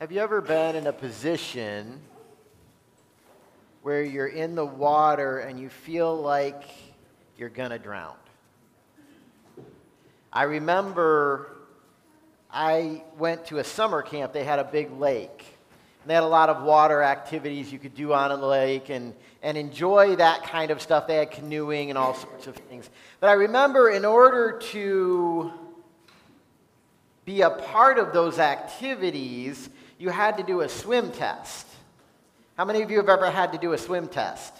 Have you ever been in a position where you're in the water and you feel like you're going to drown? I remember I went to a summer camp. They had a big lake. And they had a lot of water activities you could do on the lake and, and enjoy that kind of stuff. They had canoeing and all sorts of things. But I remember in order to be a part of those activities, you had to do a swim test. How many of you have ever had to do a swim test?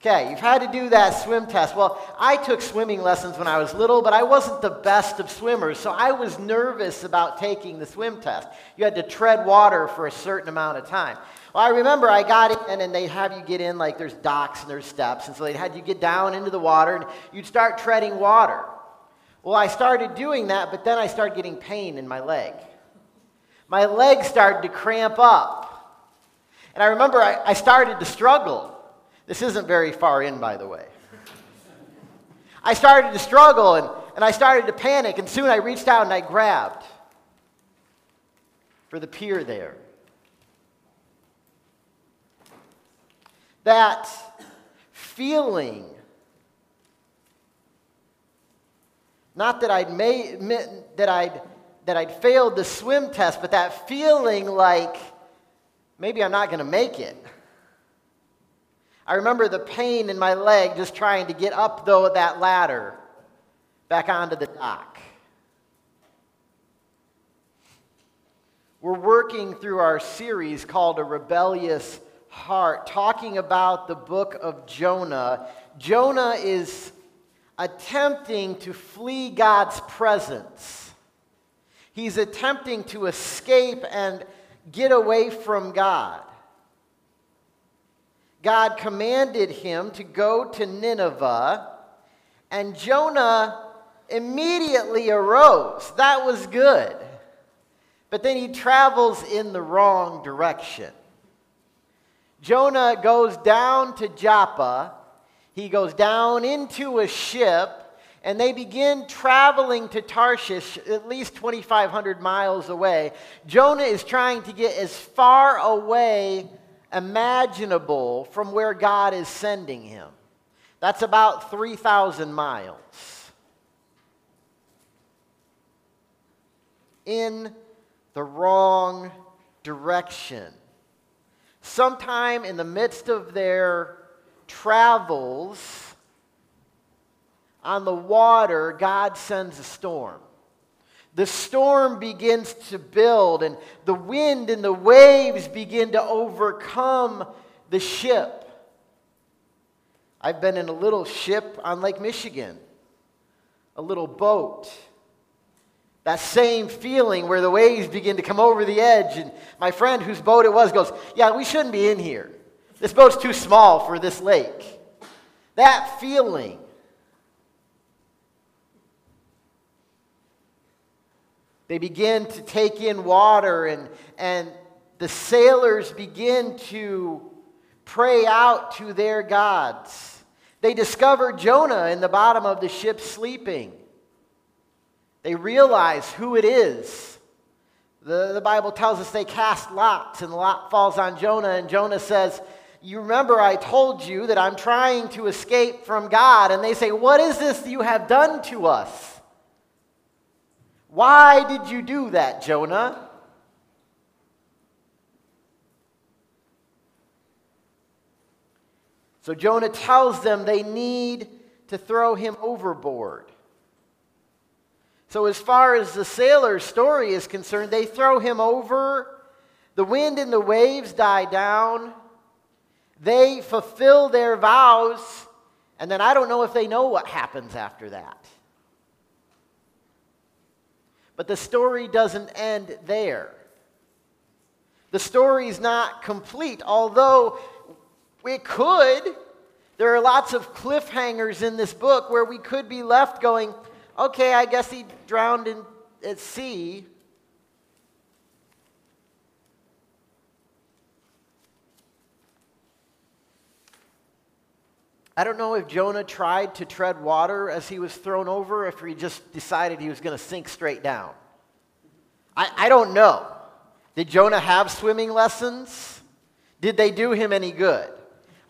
Okay, you've had to do that swim test. Well, I took swimming lessons when I was little, but I wasn't the best of swimmers, so I was nervous about taking the swim test. You had to tread water for a certain amount of time. Well, I remember I got in, and they have you get in like there's docks and there's steps, and so they had you get down into the water, and you'd start treading water. Well, I started doing that, but then I started getting pain in my leg. My legs started to cramp up. And I remember I, I started to struggle. This isn't very far in, by the way. I started to struggle and, and I started to panic, and soon I reached out and I grabbed for the pier there. That feeling, not that I'd made, that I'd that I'd failed the swim test, but that feeling like maybe I'm not going to make it. I remember the pain in my leg just trying to get up, though, that ladder back onto the dock. We're working through our series called A Rebellious Heart, talking about the book of Jonah. Jonah is attempting to flee God's presence. He's attempting to escape and get away from God. God commanded him to go to Nineveh, and Jonah immediately arose. That was good. But then he travels in the wrong direction. Jonah goes down to Joppa. He goes down into a ship, and they begin traveling to Tarshish, at least 2,500 miles away. Jonah is trying to get as far away imaginable from where God is sending him. That's about 3,000 miles. In the wrong direction. Sometime in the midst of their travels on the water, God sends a storm the storm begins to build, and the wind and the waves begin to overcome the ship. I've been in a little ship on Lake Michigan, a little boat. That same feeling where the waves begin to come over the edge, and my friend whose boat it was goes, Yeah, we shouldn't be in here. This boat's too small for this lake. That feeling They begin to take in water, and, and the sailors begin to pray out to their gods. They discover Jonah in the bottom of the ship sleeping. They realize who it is. The, the Bible tells us they cast lots, and the lot falls on Jonah, and Jonah says, You remember I told you that I'm trying to escape from God. And they say, What is this you have done to us? Why did you do that, Jonah? So Jonah tells them they need to throw him overboard. So, as far as the sailor's story is concerned, they throw him over. The wind and the waves die down. They fulfill their vows. And then I don't know if they know what happens after that. But the story doesn't end there. The story's not complete, although it could. There are lots of cliffhangers in this book where we could be left going, okay, I guess he drowned in, at sea. I don't know if Jonah tried to tread water as he was thrown over, if he just decided he was going to sink straight down. I, I don't know. Did Jonah have swimming lessons? Did they do him any good?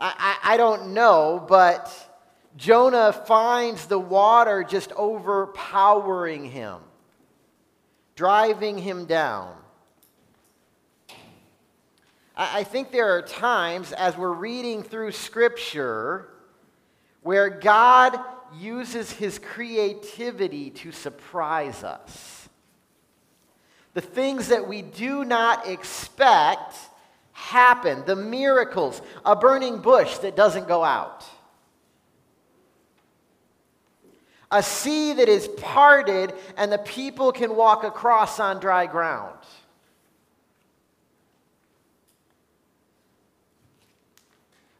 I, I, I don't know, but Jonah finds the water just overpowering him, driving him down. I, I think there are times as we're reading through Scripture where God uses his creativity to surprise us. The things that we do not expect happen. The miracles, a burning bush that doesn't go out, a sea that is parted and the people can walk across on dry ground.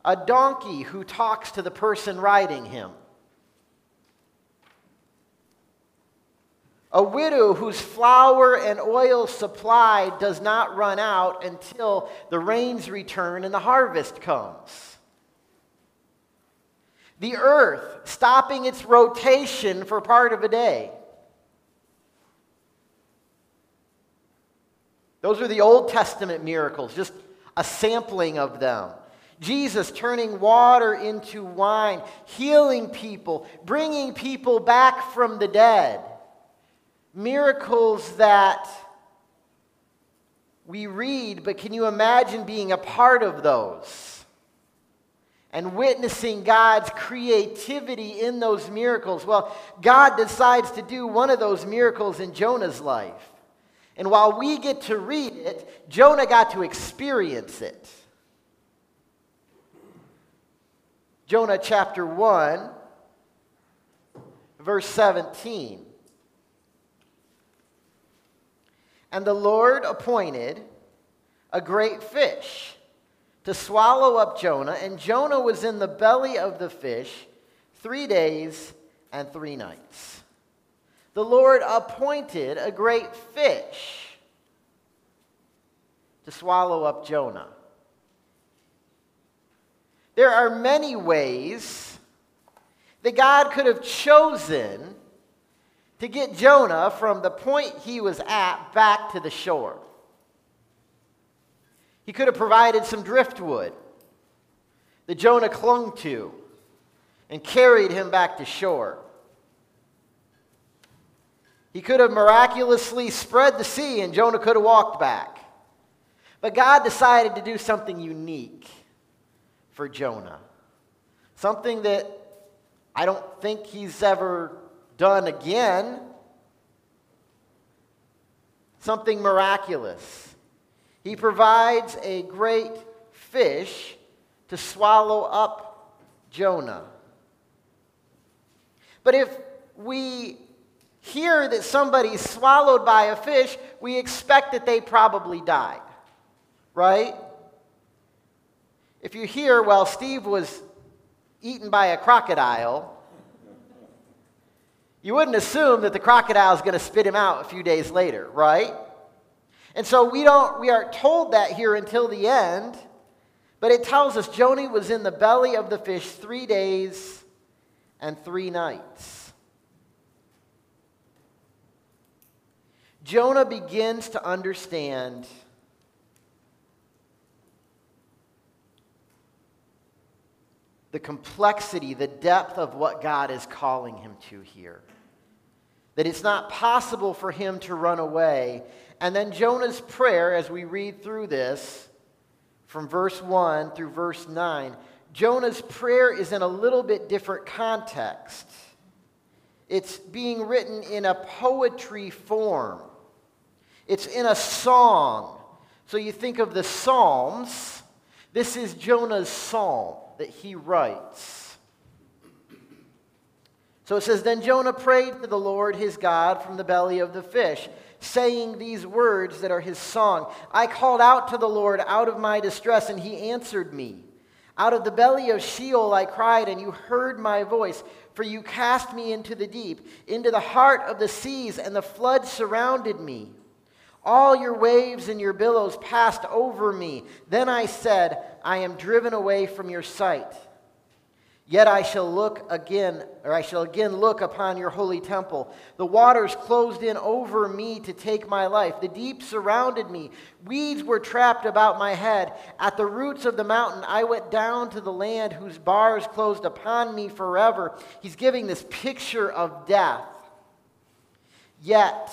A donkey who talks to the person riding him. A widow whose flour and oil supply does not run out until the rains return and the harvest comes. The earth stopping its rotation for part of a day. Those are the Old Testament miracles, just a sampling of them. Jesus turning water into wine, healing people, bringing people back from the dead miracles that we read, but can you imagine being a part of those? And witnessing God's creativity in those miracles. Well, God decides to do one of those miracles in Jonah's life. And while we get to read it, Jonah got to experience it. Jonah chapter 1, verse 17. And the Lord appointed a great fish to swallow up Jonah, and Jonah was in the belly of the fish three days and three nights. The Lord appointed a great fish to swallow up Jonah. There are many ways that God could have chosen to get Jonah from the point he was at back to the shore. He could have provided some driftwood that Jonah clung to and carried him back to shore. He could have miraculously spread the sea and Jonah could have walked back. But God decided to do something unique for Jonah. Something that I don't think he's ever done again. Something miraculous. He provides a great fish to swallow up Jonah. But if we hear that somebody's swallowed by a fish, we expect that they probably died, right? If you hear, well, Steve was eaten by a crocodile, you wouldn't assume that the crocodile is going to spit him out a few days later, right? And so we don't we aren't told that here until the end, but it tells us Jonah was in the belly of the fish 3 days and 3 nights. Jonah begins to understand the complexity, the depth of what God is calling him to here that it's not possible for him to run away. And then Jonah's prayer, as we read through this, from verse 1 through verse 9, Jonah's prayer is in a little bit different context. It's being written in a poetry form, it's in a song. So you think of the Psalms. This is Jonah's psalm that he writes. So it says, Then Jonah prayed to the Lord his God from the belly of the fish, saying these words that are his song I called out to the Lord out of my distress, and he answered me. Out of the belly of Sheol I cried, and you heard my voice. For you cast me into the deep, into the heart of the seas, and the flood surrounded me. All your waves and your billows passed over me. Then I said, I am driven away from your sight. Yet I shall look again, or I shall again look upon your holy temple. The waters closed in over me to take my life. The deep surrounded me. Weeds were trapped about my head. At the roots of the mountain, I went down to the land whose bars closed upon me forever. He's giving this picture of death. Yet,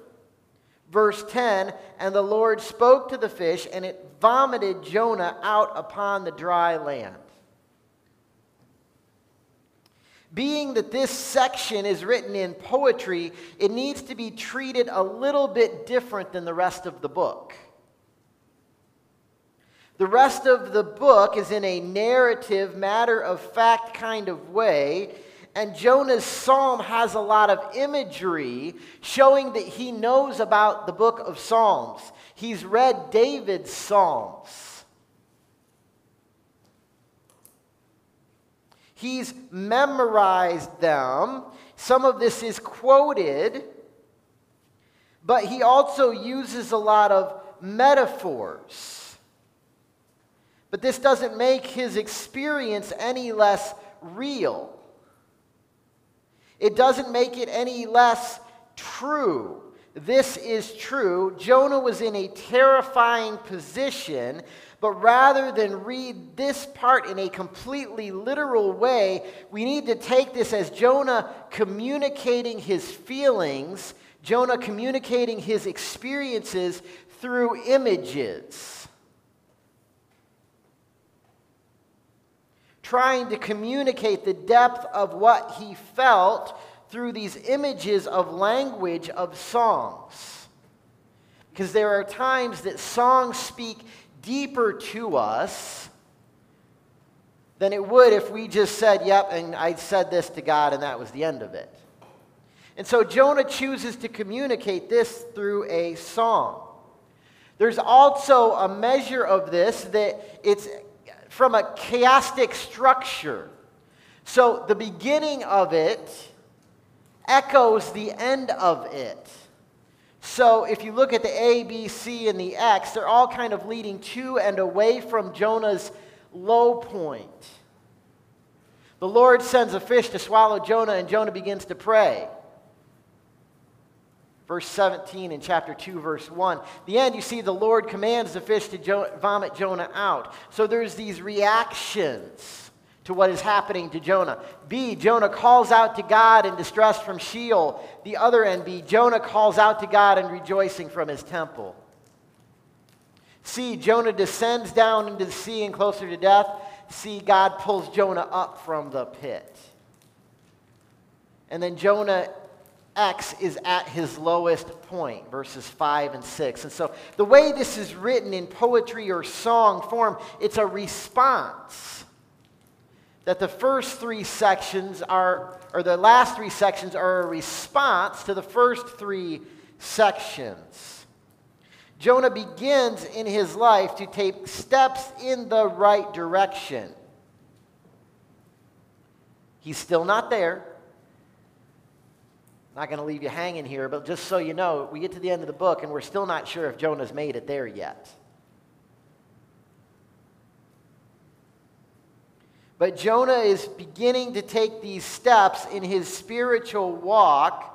Verse 10 And the Lord spoke to the fish, and it vomited Jonah out upon the dry land. Being that this section is written in poetry, it needs to be treated a little bit different than the rest of the book. The rest of the book is in a narrative, matter of fact kind of way and Jonah's psalm has a lot of imagery showing that he knows about the book of Psalms. He's read David's psalms. He's memorized them. Some of this is quoted, but he also uses a lot of metaphors. But this doesn't make his experience any less real. It doesn't make it any less true. This is true. Jonah was in a terrifying position, but rather than read this part in a completely literal way, we need to take this as Jonah communicating his feelings, Jonah communicating his experiences through images. Trying to communicate the depth of what he felt through these images of language of songs. Because there are times that songs speak deeper to us than it would if we just said, Yep, and I said this to God, and that was the end of it. And so Jonah chooses to communicate this through a song. There's also a measure of this that it's from a chiastic structure. So the beginning of it echoes the end of it. So if you look at the A, B, C, and the X, they're all kind of leading to and away from Jonah's low point. The Lord sends a fish to swallow Jonah, and Jonah begins to pray verse 17 in chapter 2, verse 1. The end, you see the Lord commands the fish to jo- vomit Jonah out. So there's these reactions to what is happening to Jonah. B, Jonah calls out to God in distress from Sheol. The other end, B, Jonah calls out to God in rejoicing from his temple. C, Jonah descends down into the sea and closer to death. C, God pulls Jonah up from the pit. And then Jonah X is at his lowest point, verses 5 and 6. And so the way this is written in poetry or song form, it's a response. That the first three sections are, or the last three sections are a response to the first three sections. Jonah begins in his life to take steps in the right direction. He's still not there. Not going to leave you hanging here, but just so you know, we get to the end of the book and we're still not sure if Jonah's made it there yet. But Jonah is beginning to take these steps in his spiritual walk.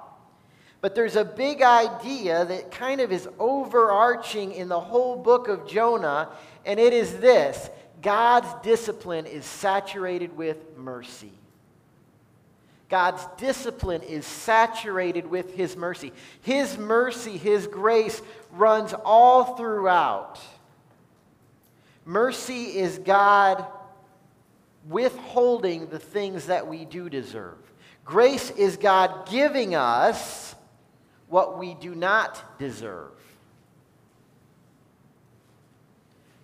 But there's a big idea that kind of is overarching in the whole book of Jonah, and it is this God's discipline is saturated with mercy. God's discipline is saturated with His mercy. His mercy, His grace runs all throughout. Mercy is God withholding the things that we do deserve. Grace is God giving us what we do not deserve.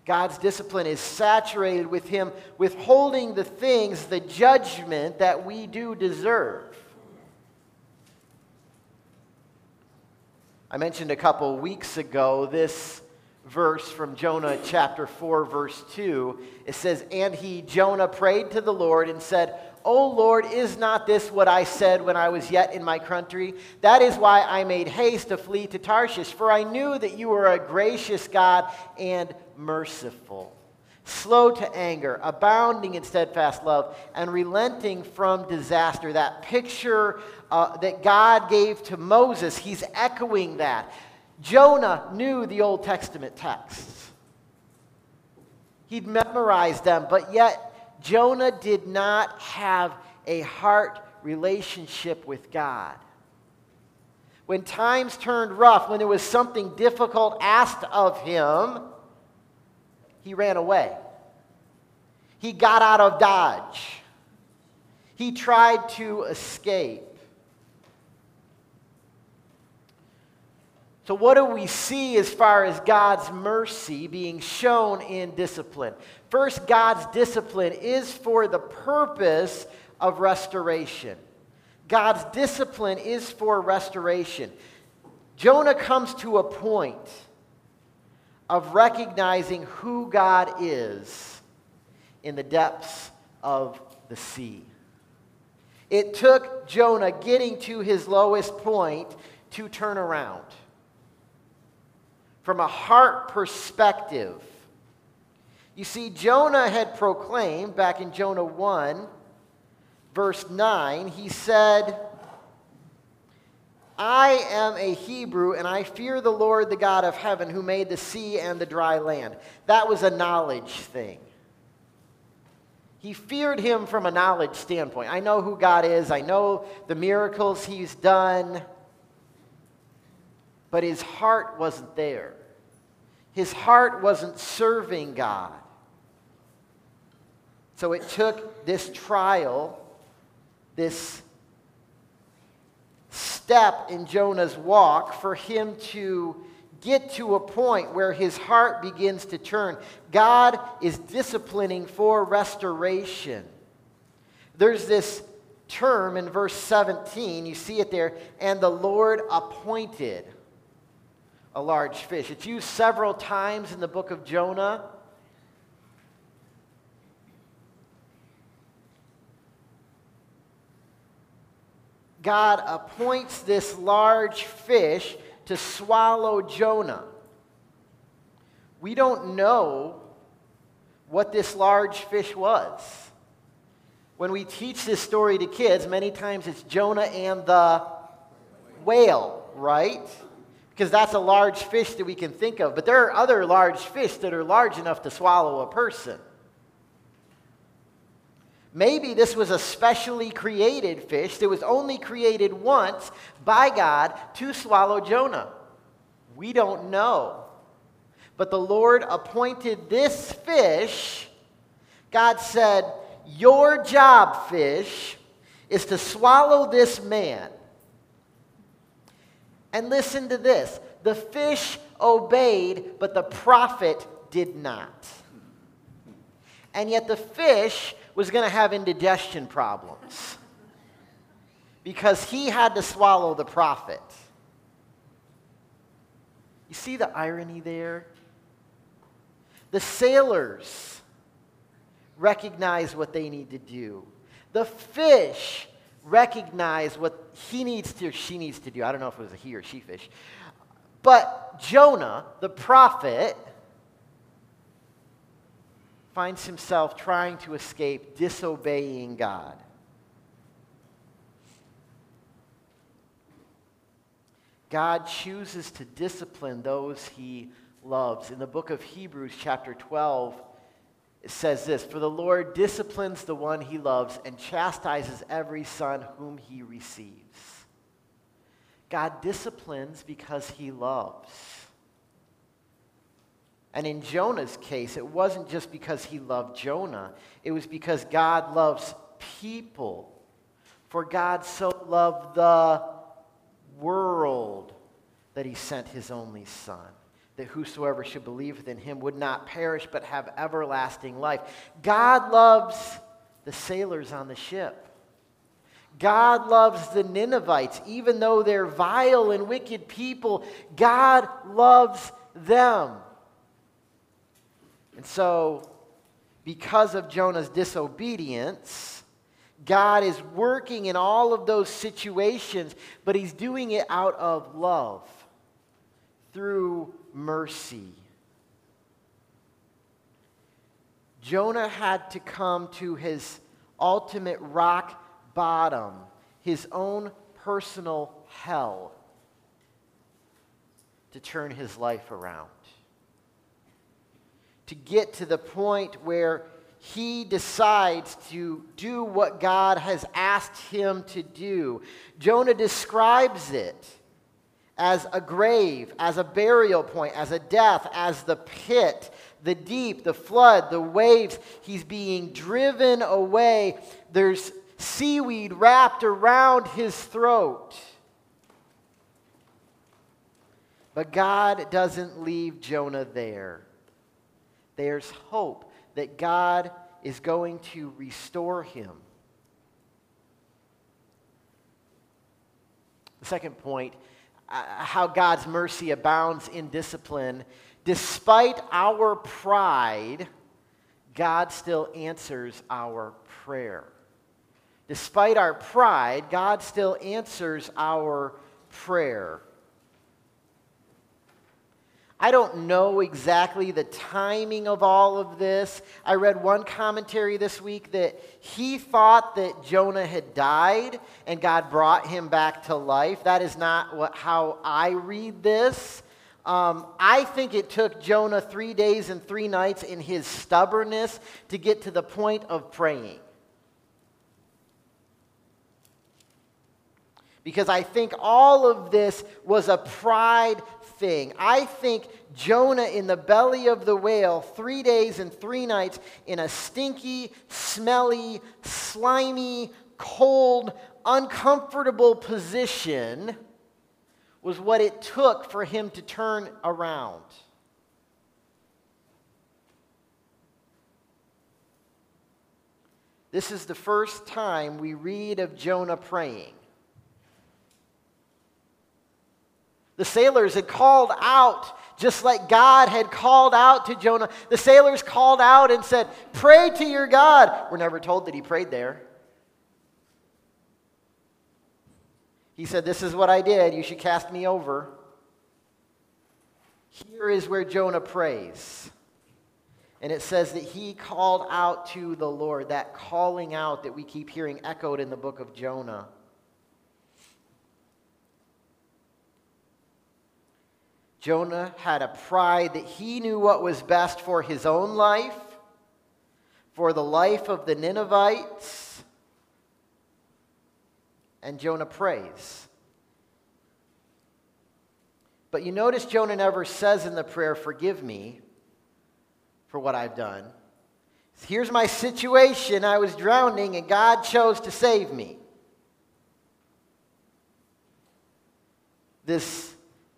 God's discipline is saturated with Him withholding the things, the judgment that we do deserve. I mentioned a couple weeks ago this verse from Jonah chapter 4, verse 2. It says, And he, Jonah, prayed to the Lord and said, O Lord, is not this what I said when I was yet in my country? That is why I made haste to flee to Tarshish, for I knew that you were a gracious God and merciful, slow to anger, abounding in steadfast love, and relenting from disaster. That picture uh, that God gave to Moses, he's echoing that. Jonah knew the Old Testament texts, he'd memorized them, but yet Jonah did not have a heart relationship with God. When times turned rough, when there was something difficult asked of him, he ran away. He got out of Dodge. He tried to escape. So, what do we see as far as God's mercy being shown in discipline? First, God's discipline is for the purpose of restoration. God's discipline is for restoration. Jonah comes to a point of recognizing who God is in the depths of the sea. It took Jonah getting to his lowest point to turn around from a heart perspective. You see, Jonah had proclaimed back in Jonah 1, verse 9, he said, I am a Hebrew, and I fear the Lord, the God of heaven, who made the sea and the dry land. That was a knowledge thing. He feared him from a knowledge standpoint. I know who God is, I know the miracles he's done but his heart wasn't there. His heart wasn't serving God. So it took this trial, this step in Jonah's walk, for him to get to a point where his heart begins to turn. God is disciplining for restoration. There's this term in verse 17, you see it there, and the Lord appointed a large fish. It's used several times in the book of Jonah. God appoints this large fish to swallow Jonah. We don't know what this large fish was. When we teach this story to kids, many times it's Jonah and the whale, right? because that's a large fish that we can think of. But there are other large fish that are large enough to swallow a person. Maybe this was a specially created fish that was only created once by God to swallow Jonah. We don't know. But the Lord appointed this fish. God said, Your job, fish, is to swallow this man. And listen to this the fish obeyed, but the prophet did not. And yet the fish was going to have indigestion problems because he had to swallow the prophet. You see the irony there? The sailors recognize what they need to do. The fish recognize what he needs to or she needs to do. I don't know if it was a he or she fish. But Jonah, the prophet, finds himself trying to escape disobeying God. God chooses to discipline those he loves. In the book of Hebrews, chapter 12, it says this For the Lord disciplines the one he loves and chastises every son whom he receives. God disciplines because he loves. And in Jonah's case, it wasn't just because he loved Jonah, it was because God loves people. For God so loved the world that he sent his only son that whosoever should believe in him would not perish but have everlasting life. God loves the sailors on the ship. God loves the Ninevites. Even though they're vile and wicked people, God loves them. And so, because of Jonah's disobedience, God is working in all of those situations, but he's doing it out of love through mercy. Jonah had to come to his ultimate rock bottom, his own personal hell, to turn his life around. To get to the point where he decides to do what God has asked him to do. Jonah describes it as a grave, as a burial point, as a death, as the pit, the deep, the flood, the waves. He's being driven away. There's seaweed wrapped around his throat. But God doesn't leave Jonah there. There's hope that God is going to restore him. The second point uh, how God's mercy abounds in discipline Despite our pride, God still answers our prayer. Despite our pride, God still answers our prayer. I don't know exactly the timing of all of this. I read one commentary this week that he thought that Jonah had died and God brought him back to life. That is not what, how I read this. Um, I think it took Jonah three days and three nights in his stubbornness to get to the point of praying. Because I think all of this was a pride thing. I think Jonah in the belly of the whale, three days and three nights in a stinky, smelly, slimy, cold, uncomfortable position was what it took for him to turn around. This is the first time we read of Jonah praying. The sailors had called out, just like God had called out to Jonah. The sailors called out and said, Pray to your God. We're never told that he prayed there. He said, This is what I did. You should cast me over. Here is where Jonah prays. And it says that he called out to the Lord, that calling out that we keep hearing echoed in the book of Jonah. Jonah had a pride that he knew what was best for his own life, for the life of the Ninevites and Jonah prays. But you notice Jonah never says in the prayer, Forgive me for what I've done. Here's my situation. I was drowning and God chose to save me. This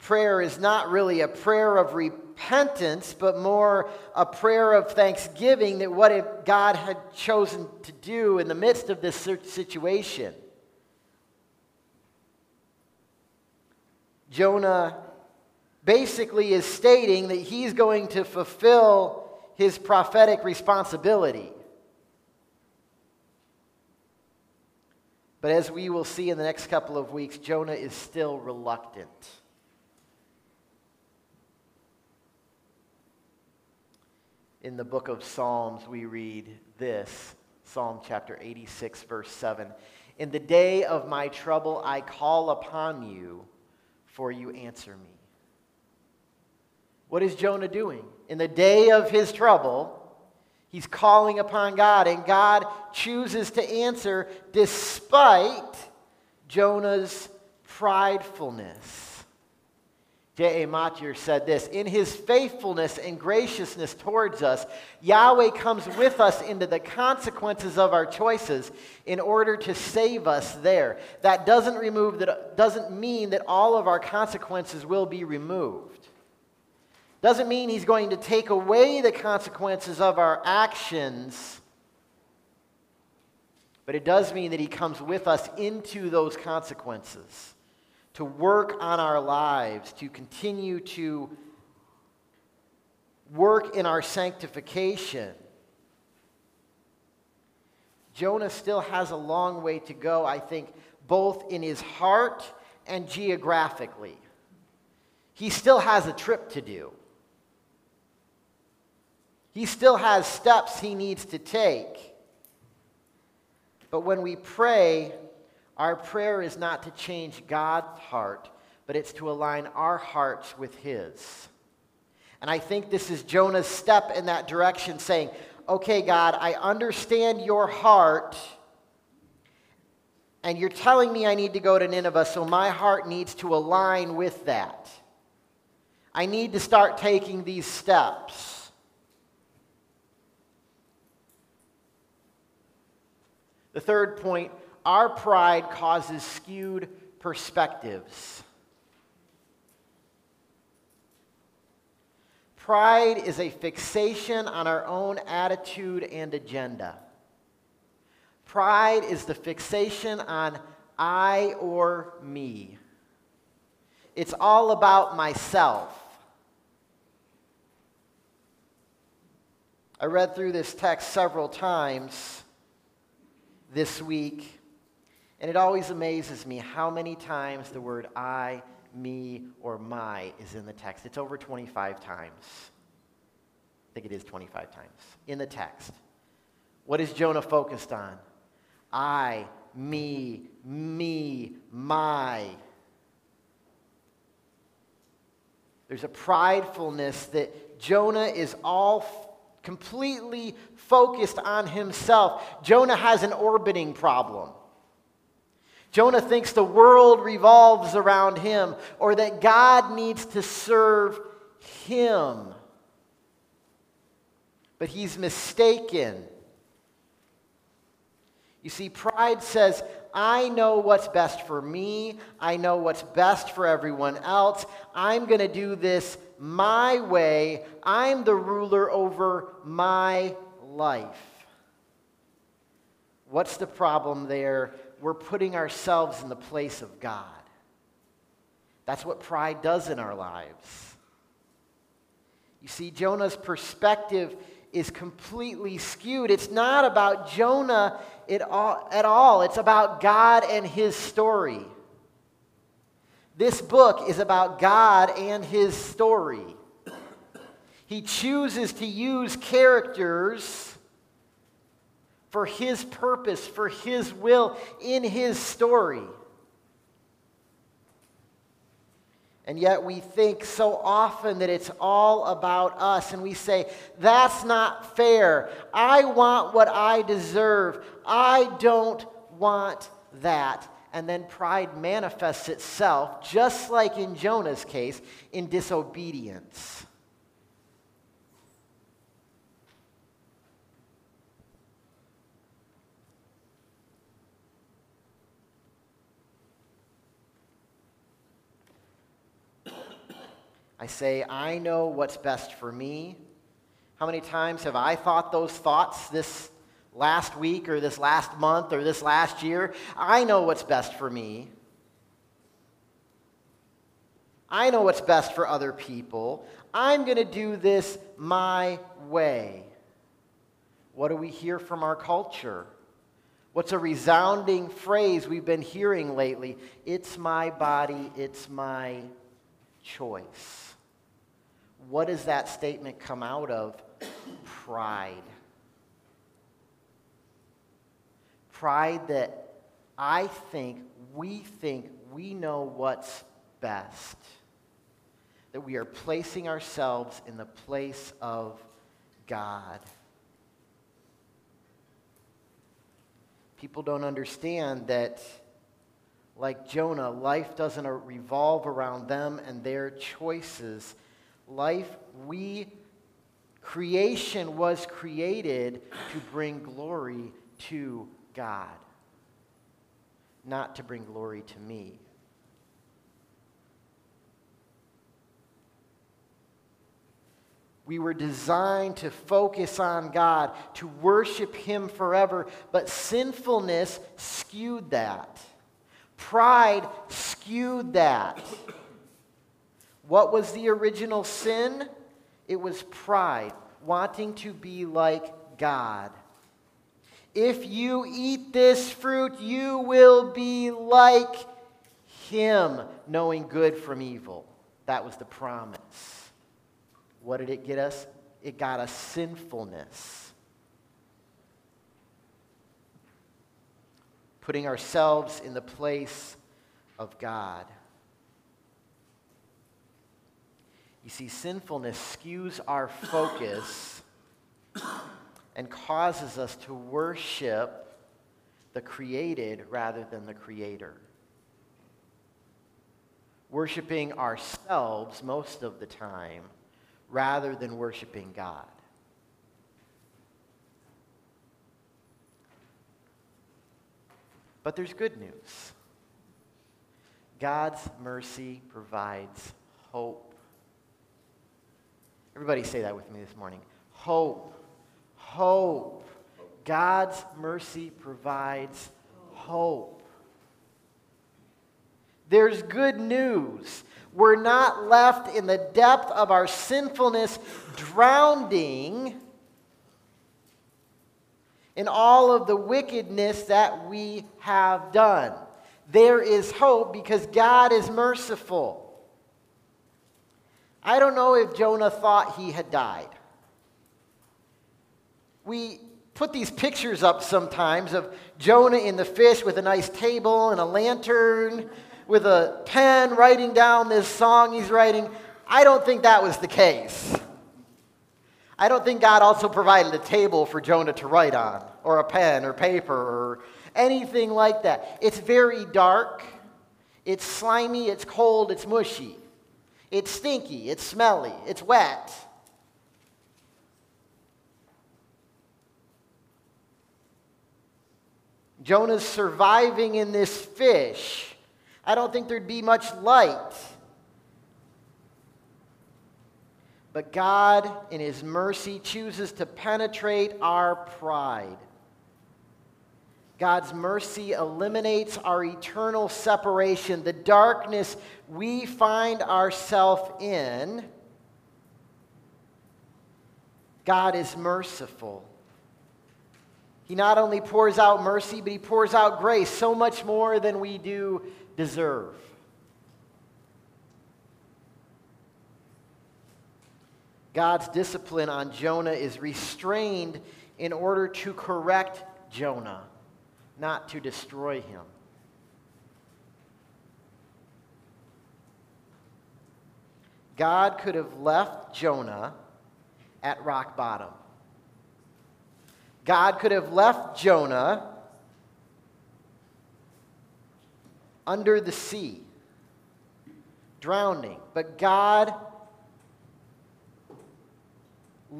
prayer is not really a prayer of repentance, but more a prayer of thanksgiving that what God had chosen to do in the midst of this situation. Jonah basically is stating that he's going to fulfill his prophetic responsibility. But as we will see in the next couple of weeks, Jonah is still reluctant. In the book of Psalms, we read this Psalm chapter 86, verse 7. In the day of my trouble, I call upon you for you answer me. What is Jonah doing? In the day of his trouble, he's calling upon God, and God chooses to answer despite Jonah's pridefulness. J.A. Motyer said this In his faithfulness and graciousness towards us, Yahweh comes with us into the consequences of our choices in order to save us there. That doesn't, remove that, doesn't mean that all of our consequences will be removed. Doesn't mean he's going to take away the consequences of our actions, But it does mean that He comes with us into those consequences to work on our lives, to continue to work in our sanctification. Jonah still has a long way to go, I think, both in his heart and geographically. He still has a trip to do. He still has steps he needs to take. But when we pray, our prayer is not to change God's heart, but it's to align our hearts with His. And I think this is Jonah's step in that direction, saying, Okay, God, I understand your heart, and you're telling me I need to go to Nineveh, so my heart needs to align with that. I need to start taking these steps. The third point our pride causes skewed perspectives. Pride is a fixation on our own attitude and agenda. Pride is the fixation on I or me. It's all about myself. I read through this text several times this week, and it always amazes me how many times the word I, me, or my is in the text. It's over 25 times. I think it is 25 times in the text. What is Jonah focused on? I, me, me, my. There's a pridefulness that Jonah is all completely focused on himself. Jonah has an orbiting problem. Jonah thinks the world revolves around him or that God needs to serve him. But he's mistaken. You see, pride says, I know what's best for me. I know what's best for everyone else. I'm going to do this my way. I'm the ruler over my life. What's the problem there? We're putting ourselves in the place of God. That's what pride does in our lives. You see, Jonah's perspective is completely skewed. It's not about Jonah at all, it's about God and his story. This book is about God and his story. He chooses to use characters for his purpose, for his will in his story. And yet we think so often that it's all about us, and we say, that's not fair. I want what I deserve. I don't want that. And then pride manifests itself, just like in Jonah's case, in disobedience. I say, I know what's best for me. How many times have I thought those thoughts this last week or this last month or this last year? I know what's best for me. I know what's best for other people. I'm going to do this my way. What do we hear from our culture? What's a resounding phrase we've been hearing lately? It's my body, it's my choice. What does that statement come out of? Pride. Pride that I think, we think, we know what's best. That we are placing ourselves in the place of God. People don't understand that, like Jonah, life doesn't revolve around them and their choices life, we, creation was created to bring glory to God, not to bring glory to me. We were designed to focus on God, to worship Him forever, but sinfulness skewed that. Pride skewed that. What was the original sin? It was pride, wanting to be like God. If you eat this fruit, you will be like Him, knowing good from evil. That was the promise. What did it get us? It got us sinfulness. Putting ourselves in the place of God. You see, sinfulness skews our focus and causes us to worship the created rather than the creator. Worshiping ourselves most of the time rather than worshiping God. But there's good news. God's mercy provides hope. Everybody say that with me this morning. Hope. Hope. God's mercy provides hope. There's good news. We're not left in the depth of our sinfulness, drowning in all of the wickedness that we have done. There is hope because God is merciful. I don't know if Jonah thought he had died. We put these pictures up sometimes of Jonah in the fish with a nice table and a lantern with a pen writing down this song he's writing. I don't think that was the case. I don't think God also provided a table for Jonah to write on, or a pen, or paper, or anything like that. It's very dark, it's slimy, it's cold, it's mushy. It's stinky, it's smelly, it's wet. Jonah's surviving in this fish. I don't think there'd be much light. But God, in His mercy, chooses to penetrate our pride. God's mercy eliminates our eternal separation, the darkness we find ourselves in. God is merciful. He not only pours out mercy, but he pours out grace, so much more than we do deserve. God's discipline on Jonah is restrained in order to correct Jonah not to destroy him. God could have left Jonah at rock bottom. God could have left Jonah under the sea, drowning. But God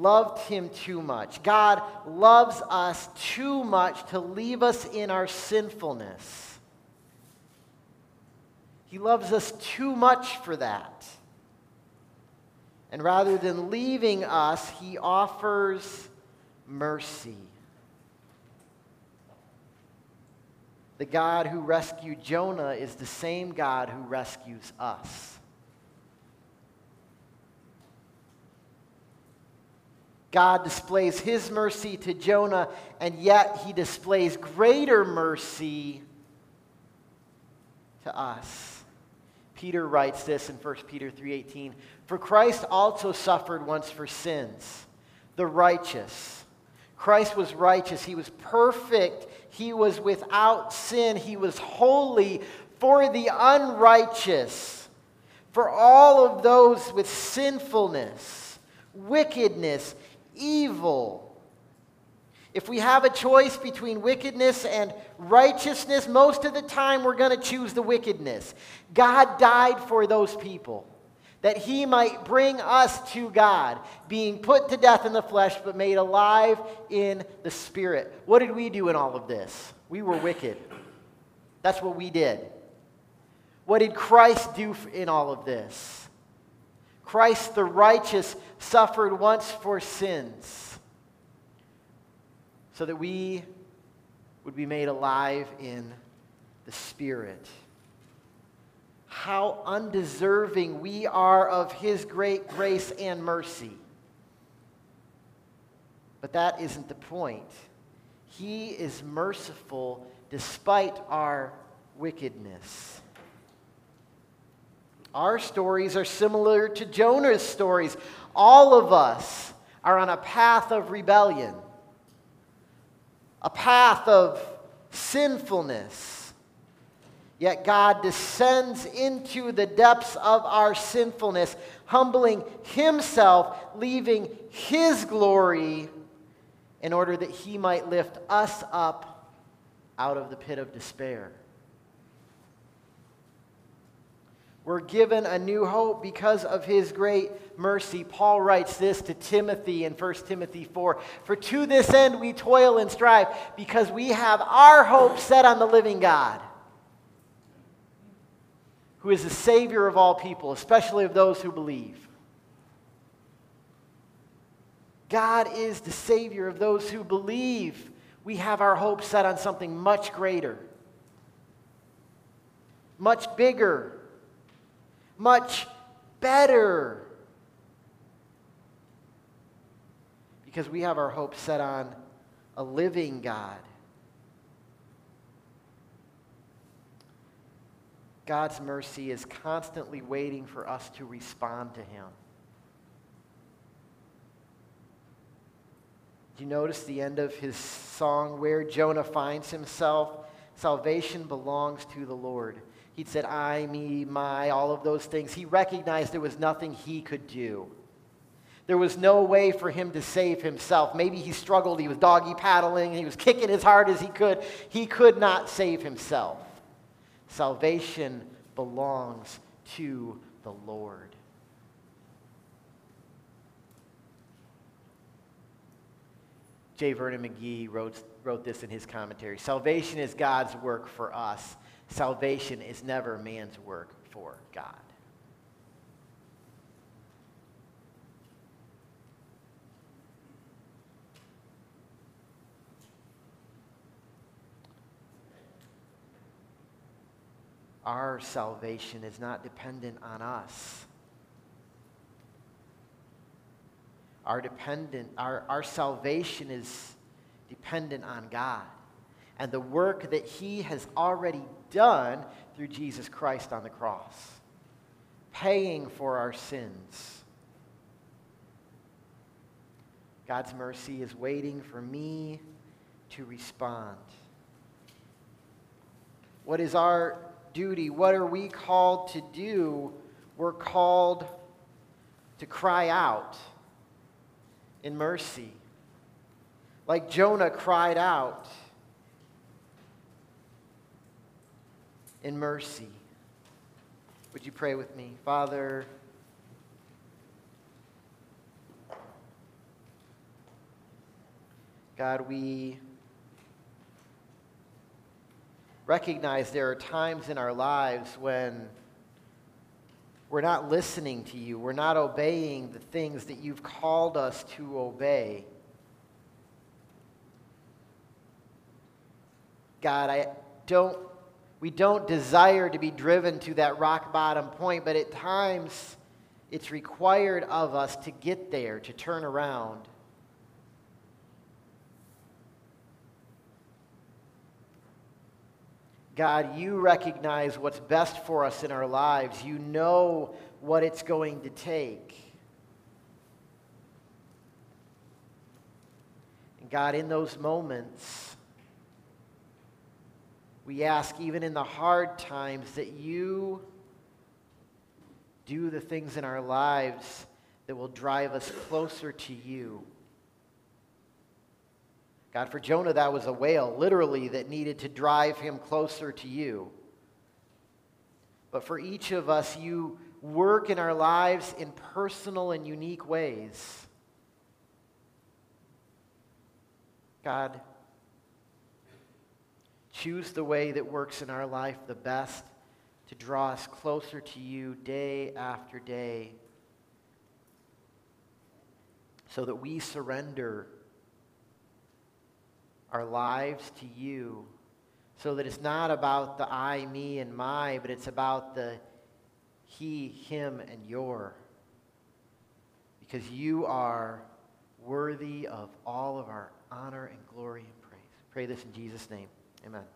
loved him too much. God loves us too much to leave us in our sinfulness. He loves us too much for that. And rather than leaving us, he offers mercy. The God who rescued Jonah is the same God who rescues us. God displays his mercy to Jonah, and yet he displays greater mercy to us. Peter writes this in 1 Peter 3:18, "For Christ also suffered once for sins, the righteous. Christ was righteous, he was perfect, he was without sin, he was holy for the unrighteous, for all of those with sinfulness, wickedness, evil. If we have a choice between wickedness and righteousness, most of the time we're going to choose the wickedness. God died for those people that he might bring us to God, being put to death in the flesh, but made alive in the spirit. What did we do in all of this? We were wicked. That's what we did. What did Christ do in all of this? Christ the righteous suffered once for sins so that we would be made alive in the Spirit. How undeserving we are of His great grace and mercy. But that isn't the point. He is merciful despite our wickedness. Our stories are similar to Jonah's stories. All of us are on a path of rebellion, a path of sinfulness. Yet God descends into the depths of our sinfulness, humbling Himself, leaving His glory in order that He might lift us up out of the pit of despair. We're given a new hope because of his great mercy. Paul writes this to Timothy in 1 Timothy 4 For to this end we toil and strive, because we have our hope set on the living God, who is the Savior of all people, especially of those who believe. God is the Savior of those who believe. We have our hope set on something much greater, much bigger much better. Because we have our hope set on a living God. God's mercy is constantly waiting for us to respond to Him. Do you notice the end of his song where Jonah finds himself? Salvation belongs to the Lord. He'd said, I, me, my, all of those things. He recognized there was nothing he could do. There was no way for him to save himself. Maybe he struggled. He was doggy paddling. He was kicking as hard as he could. He could not save himself. Salvation belongs to the Lord. J. Vernon McGee wrote, wrote this in his commentary Salvation is God's work for us salvation is never man's work for God. Our salvation is not dependent on us. Our, dependent, our, our salvation is dependent on God and the work that He has already done through Jesus Christ on the cross, paying for our sins. God's mercy is waiting for me to respond. What is our duty? What are we called to do? We're called to cry out in mercy. Like Jonah cried out. In mercy. Would you pray with me? Father, God, we recognize there are times in our lives when we're not listening to you, we're not obeying the things that you've called us to obey. God, I don't we don't desire to be driven to that rock bottom point, but at times it's required of us to get there, to turn around. God, you recognize what's best for us in our lives. You know what it's going to take. And God, in those moments, we ask, even in the hard times, that you do the things in our lives that will drive us closer to you. God, for Jonah, that was a whale, literally, that needed to drive him closer to you. But for each of us, you work in our lives in personal and unique ways. God, choose the way that works in our life the best to draw us closer to you day after day so that we surrender our lives to you so that it's not about the I, me, and my, but it's about the he, him, and your. Because you are worthy of all of our honor and glory and praise. Pray this in Jesus' name. Amen.